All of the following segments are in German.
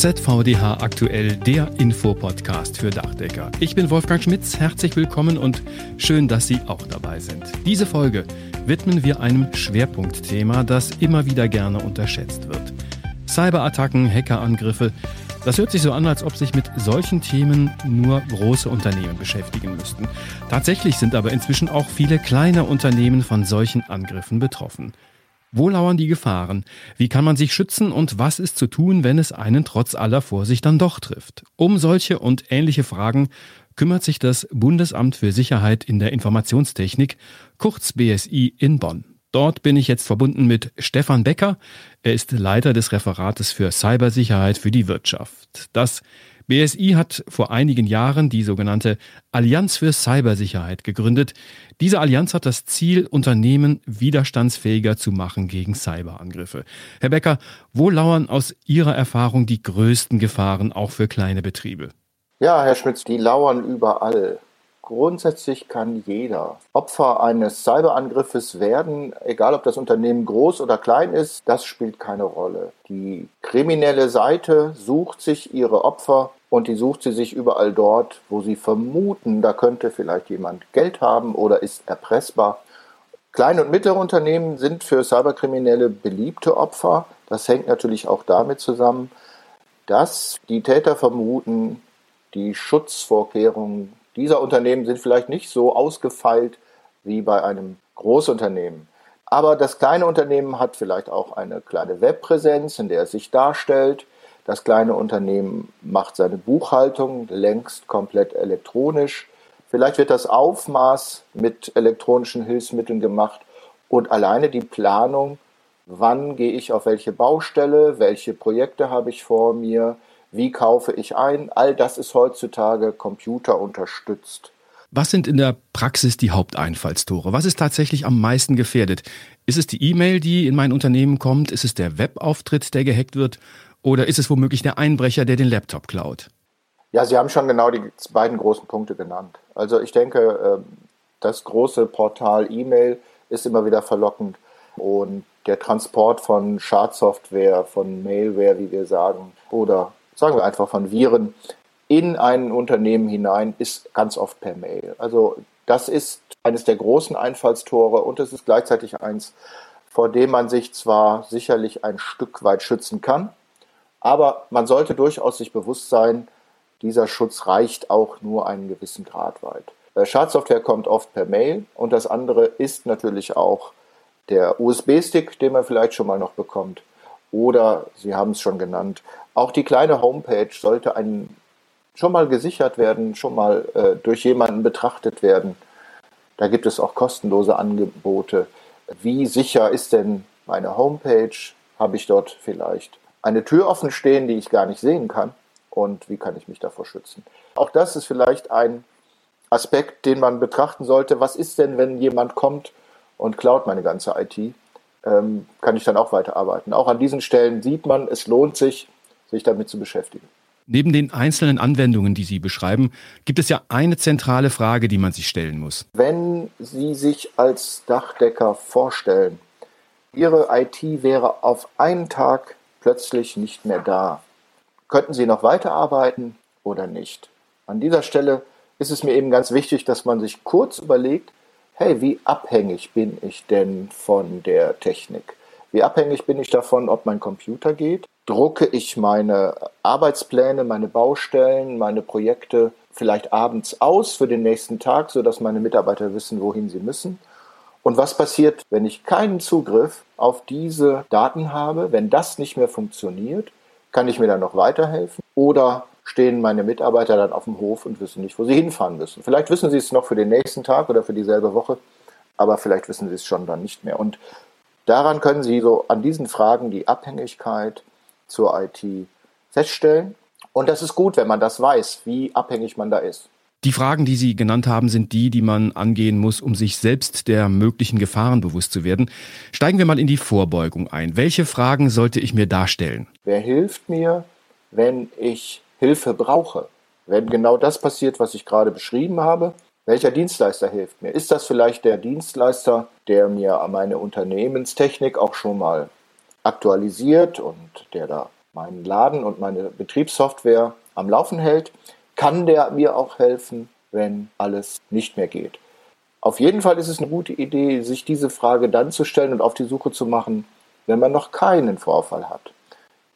ZVDH aktuell, der Infopodcast für Dachdecker. Ich bin Wolfgang Schmitz, herzlich willkommen und schön, dass Sie auch dabei sind. Diese Folge widmen wir einem Schwerpunktthema, das immer wieder gerne unterschätzt wird. Cyberattacken, Hackerangriffe. Das hört sich so an, als ob sich mit solchen Themen nur große Unternehmen beschäftigen müssten. Tatsächlich sind aber inzwischen auch viele kleine Unternehmen von solchen Angriffen betroffen. Wo lauern die Gefahren? Wie kann man sich schützen und was ist zu tun, wenn es einen trotz aller Vorsicht dann doch trifft? Um solche und ähnliche Fragen kümmert sich das Bundesamt für Sicherheit in der Informationstechnik, kurz BSI in Bonn. Dort bin ich jetzt verbunden mit Stefan Becker. Er ist Leiter des Referates für Cybersicherheit für die Wirtschaft. Das BSI hat vor einigen Jahren die sogenannte Allianz für Cybersicherheit gegründet. Diese Allianz hat das Ziel, Unternehmen widerstandsfähiger zu machen gegen Cyberangriffe. Herr Becker, wo lauern aus Ihrer Erfahrung die größten Gefahren auch für kleine Betriebe? Ja, Herr Schmitz, die lauern überall. Grundsätzlich kann jeder Opfer eines Cyberangriffes werden, egal ob das Unternehmen groß oder klein ist, das spielt keine Rolle. Die kriminelle Seite sucht sich ihre Opfer und die sucht sie sich überall dort, wo sie vermuten, da könnte vielleicht jemand Geld haben oder ist erpressbar. Kleine und mittlere Unternehmen sind für Cyberkriminelle beliebte Opfer. Das hängt natürlich auch damit zusammen, dass die Täter vermuten, die Schutzvorkehrungen dieser Unternehmen sind vielleicht nicht so ausgefeilt wie bei einem Großunternehmen. Aber das kleine Unternehmen hat vielleicht auch eine kleine Webpräsenz, in der es sich darstellt. Das kleine Unternehmen macht seine Buchhaltung längst komplett elektronisch. Vielleicht wird das Aufmaß mit elektronischen Hilfsmitteln gemacht und alleine die Planung, wann gehe ich auf welche Baustelle, welche Projekte habe ich vor mir, wie kaufe ich ein, all das ist heutzutage computerunterstützt. Was sind in der Praxis die Haupteinfallstore? Was ist tatsächlich am meisten gefährdet? Ist es die E-Mail, die in mein Unternehmen kommt? Ist es der Webauftritt, der gehackt wird? Oder ist es womöglich der Einbrecher, der den Laptop klaut? Ja, Sie haben schon genau die beiden großen Punkte genannt. Also ich denke, ähm, das große Portal E-Mail ist immer wieder verlockend und der Transport von Schadsoftware, von Mailware, wie wir sagen, oder sagen wir einfach von Viren in ein Unternehmen hinein, ist ganz oft per Mail. Also das ist eines der großen Einfallstore und es ist gleichzeitig eins, vor dem man sich zwar sicherlich ein Stück weit schützen kann, aber man sollte durchaus sich bewusst sein, dieser Schutz reicht auch nur einen gewissen Grad weit. Äh, Schadsoftware kommt oft per Mail und das andere ist natürlich auch der USB-Stick, den man vielleicht schon mal noch bekommt. Oder, Sie haben es schon genannt, auch die kleine Homepage sollte einen schon mal gesichert werden, schon mal äh, durch jemanden betrachtet werden. Da gibt es auch kostenlose Angebote. Wie sicher ist denn meine Homepage? Habe ich dort vielleicht eine Tür offen stehen, die ich gar nicht sehen kann? Und wie kann ich mich davor schützen? Auch das ist vielleicht ein Aspekt, den man betrachten sollte. Was ist denn, wenn jemand kommt und klaut meine ganze IT? Ähm, kann ich dann auch weiterarbeiten? Auch an diesen Stellen sieht man, es lohnt sich, sich damit zu beschäftigen. Neben den einzelnen Anwendungen, die Sie beschreiben, gibt es ja eine zentrale Frage, die man sich stellen muss. Wenn Sie sich als Dachdecker vorstellen, Ihre IT wäre auf einen Tag plötzlich nicht mehr da, könnten Sie noch weiterarbeiten oder nicht? An dieser Stelle ist es mir eben ganz wichtig, dass man sich kurz überlegt, hey, wie abhängig bin ich denn von der Technik? Wie abhängig bin ich davon, ob mein Computer geht? Drucke ich meine Arbeitspläne, meine Baustellen, meine Projekte vielleicht abends aus für den nächsten Tag, sodass meine Mitarbeiter wissen, wohin sie müssen? Und was passiert, wenn ich keinen Zugriff auf diese Daten habe? Wenn das nicht mehr funktioniert, kann ich mir dann noch weiterhelfen? Oder stehen meine Mitarbeiter dann auf dem Hof und wissen nicht, wo sie hinfahren müssen? Vielleicht wissen sie es noch für den nächsten Tag oder für dieselbe Woche, aber vielleicht wissen sie es schon dann nicht mehr. Und daran können Sie so an diesen Fragen die Abhängigkeit zur IT feststellen. Und das ist gut, wenn man das weiß, wie abhängig man da ist. Die Fragen, die Sie genannt haben, sind die, die man angehen muss, um sich selbst der möglichen Gefahren bewusst zu werden. Steigen wir mal in die Vorbeugung ein. Welche Fragen sollte ich mir darstellen? Wer hilft mir, wenn ich Hilfe brauche? Wenn genau das passiert, was ich gerade beschrieben habe, welcher Dienstleister hilft mir? Ist das vielleicht der Dienstleister, der mir meine Unternehmenstechnik auch schon mal aktualisiert und der da meinen Laden und meine Betriebssoftware am Laufen hält, kann der mir auch helfen, wenn alles nicht mehr geht. Auf jeden Fall ist es eine gute Idee, sich diese Frage dann zu stellen und auf die Suche zu machen, wenn man noch keinen Vorfall hat.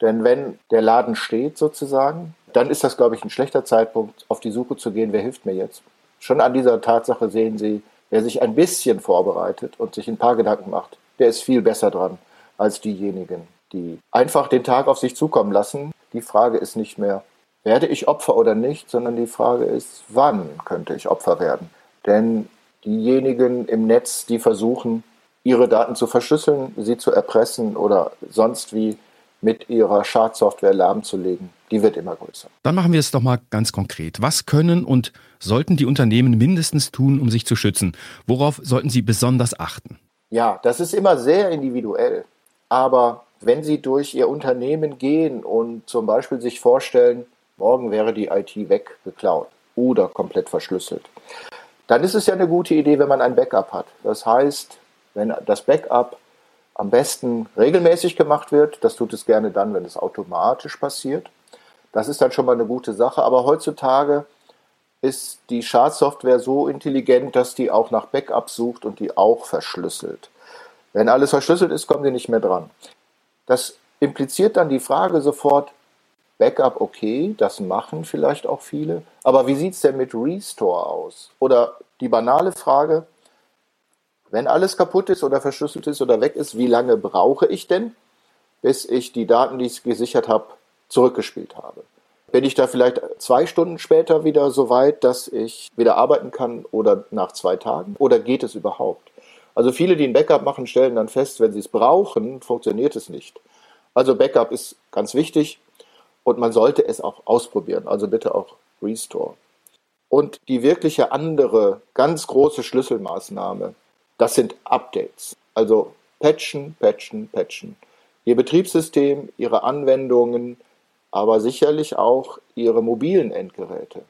Denn wenn der Laden steht sozusagen, dann ist das, glaube ich, ein schlechter Zeitpunkt, auf die Suche zu gehen, wer hilft mir jetzt. Schon an dieser Tatsache sehen Sie, wer sich ein bisschen vorbereitet und sich ein paar Gedanken macht, der ist viel besser dran als diejenigen, die einfach den Tag auf sich zukommen lassen. Die Frage ist nicht mehr, werde ich Opfer oder nicht, sondern die Frage ist, wann könnte ich Opfer werden? Denn diejenigen im Netz, die versuchen, ihre Daten zu verschlüsseln, sie zu erpressen oder sonst wie mit ihrer Schadsoftware lahmzulegen, die wird immer größer. Dann machen wir es doch mal ganz konkret. Was können und sollten die Unternehmen mindestens tun, um sich zu schützen? Worauf sollten sie besonders achten? Ja, das ist immer sehr individuell. Aber wenn Sie durch Ihr Unternehmen gehen und zum Beispiel sich vorstellen, morgen wäre die IT weggeklaut oder komplett verschlüsselt, dann ist es ja eine gute Idee, wenn man ein Backup hat. Das heißt, wenn das Backup am besten regelmäßig gemacht wird, das tut es gerne dann, wenn es automatisch passiert. Das ist dann schon mal eine gute Sache. Aber heutzutage ist die Schadsoftware so intelligent, dass die auch nach Backups sucht und die auch verschlüsselt. Wenn alles verschlüsselt ist, kommen die nicht mehr dran. Das impliziert dann die Frage sofort, Backup okay, das machen vielleicht auch viele, aber wie sieht es denn mit Restore aus? Oder die banale Frage, wenn alles kaputt ist oder verschlüsselt ist oder weg ist, wie lange brauche ich denn, bis ich die Daten, die ich gesichert habe, zurückgespielt habe? Bin ich da vielleicht zwei Stunden später wieder so weit, dass ich wieder arbeiten kann oder nach zwei Tagen? Oder geht es überhaupt? Also viele, die ein Backup machen, stellen dann fest, wenn sie es brauchen, funktioniert es nicht. Also Backup ist ganz wichtig und man sollte es auch ausprobieren. Also bitte auch Restore. Und die wirkliche andere, ganz große Schlüsselmaßnahme, das sind Updates. Also patchen, patchen, patchen. Ihr Betriebssystem, Ihre Anwendungen, aber sicherlich auch Ihre mobilen Endgeräte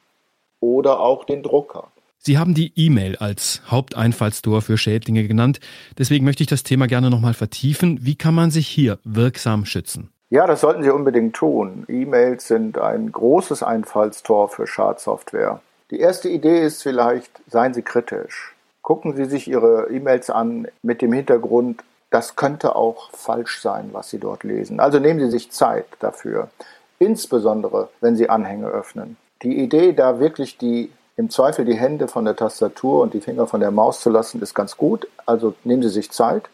oder auch den Drucker. Sie haben die E-Mail als Haupteinfallstor für Schädlinge genannt. Deswegen möchte ich das Thema gerne nochmal vertiefen. Wie kann man sich hier wirksam schützen? Ja, das sollten Sie unbedingt tun. E-Mails sind ein großes Einfallstor für Schadsoftware. Die erste Idee ist vielleicht, seien Sie kritisch. Gucken Sie sich Ihre E-Mails an mit dem Hintergrund, das könnte auch falsch sein, was Sie dort lesen. Also nehmen Sie sich Zeit dafür. Insbesondere, wenn Sie Anhänge öffnen. Die Idee, da wirklich die im Zweifel die Hände von der Tastatur und die Finger von der Maus zu lassen, ist ganz gut. Also nehmen Sie sich Zeit.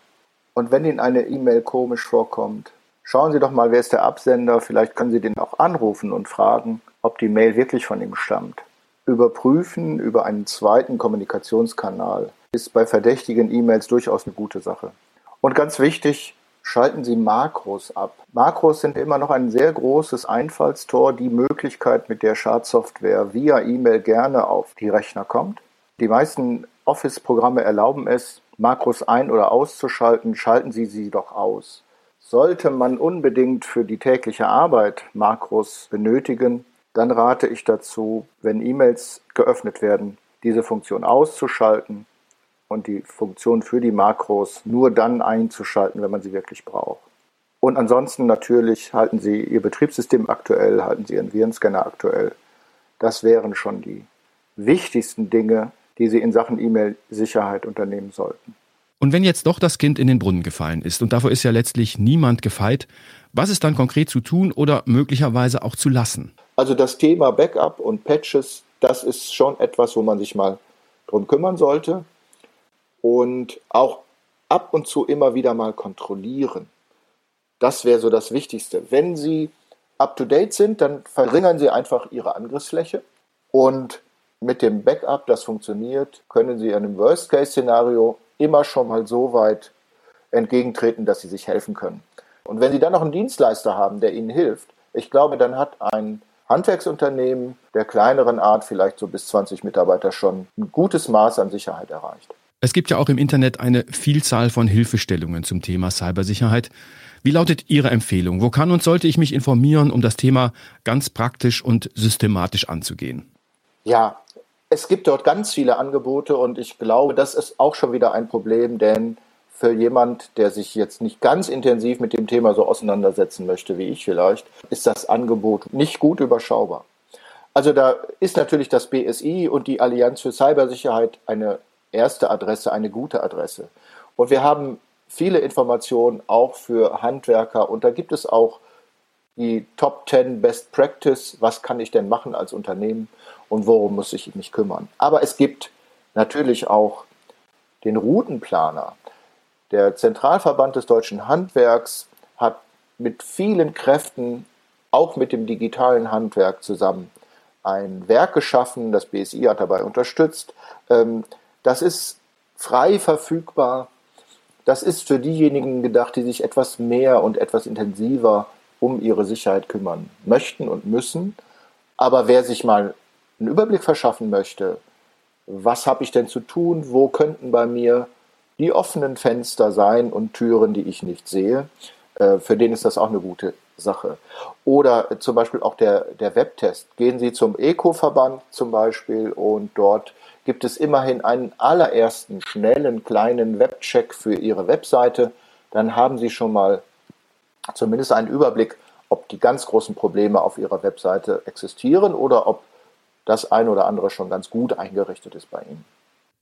Und wenn Ihnen eine E-Mail komisch vorkommt, schauen Sie doch mal, wer ist der Absender. Vielleicht können Sie den auch anrufen und fragen, ob die Mail wirklich von ihm stammt. Überprüfen über einen zweiten Kommunikationskanal ist bei verdächtigen E-Mails durchaus eine gute Sache. Und ganz wichtig, schalten Sie Makros ab. Makros sind immer noch ein sehr großes Einfallstor, die Möglichkeit, mit der Schadsoftware via E-Mail gerne auf die Rechner kommt. Die meisten Office-Programme erlauben es, Makros ein- oder auszuschalten. Schalten Sie sie doch aus. Sollte man unbedingt für die tägliche Arbeit Makros benötigen, dann rate ich dazu, wenn E-Mails geöffnet werden, diese Funktion auszuschalten und die Funktion für die Makros nur dann einzuschalten, wenn man sie wirklich braucht. Und ansonsten natürlich halten Sie Ihr Betriebssystem aktuell, halten Sie Ihren Virenscanner aktuell. Das wären schon die wichtigsten Dinge, die Sie in Sachen E-Mail-Sicherheit unternehmen sollten. Und wenn jetzt doch das Kind in den Brunnen gefallen ist, und davor ist ja letztlich niemand gefeit, was ist dann konkret zu tun oder möglicherweise auch zu lassen? Also das Thema Backup und Patches, das ist schon etwas, wo man sich mal drum kümmern sollte und auch ab und zu immer wieder mal kontrollieren. Das wäre so das Wichtigste. Wenn Sie up-to-date sind, dann verringern Sie einfach Ihre Angriffsfläche und mit dem Backup, das funktioniert, können Sie einem Worst-Case-Szenario immer schon mal so weit entgegentreten, dass Sie sich helfen können. Und wenn Sie dann noch einen Dienstleister haben, der Ihnen hilft, ich glaube, dann hat ein Handwerksunternehmen der kleineren Art, vielleicht so bis 20 Mitarbeiter, schon ein gutes Maß an Sicherheit erreicht. Es gibt ja auch im Internet eine Vielzahl von Hilfestellungen zum Thema Cybersicherheit. Wie lautet Ihre Empfehlung? Wo kann und sollte ich mich informieren, um das Thema ganz praktisch und systematisch anzugehen? Ja, es gibt dort ganz viele Angebote und ich glaube, das ist auch schon wieder ein Problem, denn für jemand, der sich jetzt nicht ganz intensiv mit dem Thema so auseinandersetzen möchte wie ich vielleicht, ist das Angebot nicht gut überschaubar. Also da ist natürlich das BSI und die Allianz für Cybersicherheit eine erste Adresse, eine gute Adresse. Und wir haben viele Informationen auch für Handwerker und da gibt es auch die Top 10 Best Practice, was kann ich denn machen als Unternehmen und worum muss ich mich kümmern. Aber es gibt natürlich auch den Routenplaner. Der Zentralverband des deutschen Handwerks hat mit vielen Kräften, auch mit dem digitalen Handwerk zusammen, ein Werk geschaffen. Das BSI hat dabei unterstützt. Ähm, das ist frei verfügbar. Das ist für diejenigen gedacht, die sich etwas mehr und etwas intensiver um ihre Sicherheit kümmern möchten und müssen. Aber wer sich mal einen Überblick verschaffen möchte, was habe ich denn zu tun, wo könnten bei mir die offenen Fenster sein und Türen, die ich nicht sehe, äh, für den ist das auch eine gute Sache. Oder zum Beispiel auch der, der Webtest. Gehen Sie zum Eco-Verband zum Beispiel und dort gibt es immerhin einen allerersten schnellen kleinen Webcheck für Ihre Webseite. Dann haben Sie schon mal zumindest einen Überblick, ob die ganz großen Probleme auf Ihrer Webseite existieren oder ob das eine oder andere schon ganz gut eingerichtet ist bei Ihnen.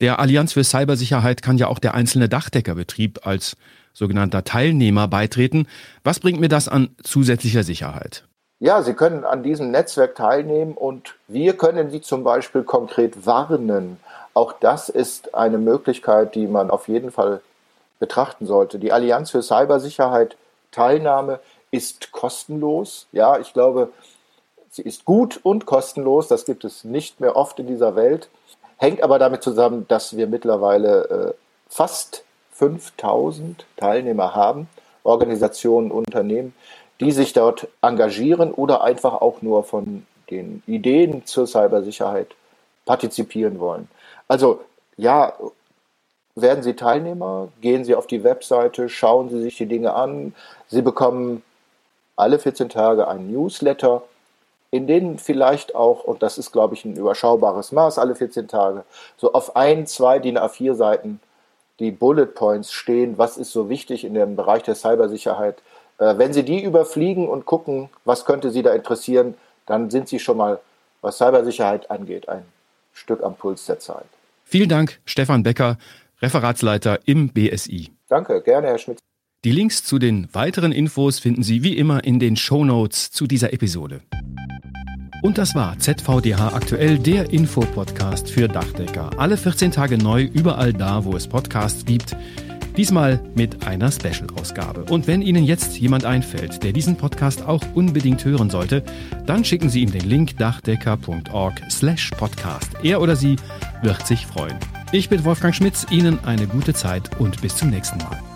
Der Allianz für Cybersicherheit kann ja auch der einzelne Dachdeckerbetrieb als sogenannter Teilnehmer beitreten. Was bringt mir das an zusätzlicher Sicherheit? Ja, Sie können an diesem Netzwerk teilnehmen und wir können Sie zum Beispiel konkret warnen. Auch das ist eine Möglichkeit, die man auf jeden Fall betrachten sollte. Die Allianz für Cybersicherheit Teilnahme ist kostenlos. Ja, ich glaube, sie ist gut und kostenlos. Das gibt es nicht mehr oft in dieser Welt. Hängt aber damit zusammen, dass wir mittlerweile äh, fast 5000 Teilnehmer haben, Organisationen, Unternehmen, die sich dort engagieren oder einfach auch nur von den Ideen zur Cybersicherheit partizipieren wollen. Also ja, werden Sie Teilnehmer, gehen Sie auf die Webseite, schauen Sie sich die Dinge an. Sie bekommen alle 14 Tage ein Newsletter, in denen vielleicht auch, und das ist, glaube ich, ein überschaubares Maß, alle 14 Tage, so auf ein, zwei DIN A4 Seiten die Bullet Points stehen, was ist so wichtig in dem Bereich der Cybersicherheit. Äh, wenn Sie die überfliegen und gucken, was könnte Sie da interessieren, dann sind Sie schon mal, was Cybersicherheit angeht, ein Stück am Puls der Zeit. Vielen Dank, Stefan Becker, Referatsleiter im BSI. Danke, gerne, Herr Schmidt. Die Links zu den weiteren Infos finden Sie wie immer in den Show Notes zu dieser Episode. Und das war ZVDH aktuell, der Infopodcast für Dachdecker. Alle 14 Tage neu, überall da, wo es Podcasts gibt. Diesmal mit einer Special-Ausgabe. Und wenn Ihnen jetzt jemand einfällt, der diesen Podcast auch unbedingt hören sollte, dann schicken Sie ihm den Link dachdecker.org slash podcast. Er oder sie wird sich freuen. Ich bin Wolfgang Schmitz, Ihnen eine gute Zeit und bis zum nächsten Mal.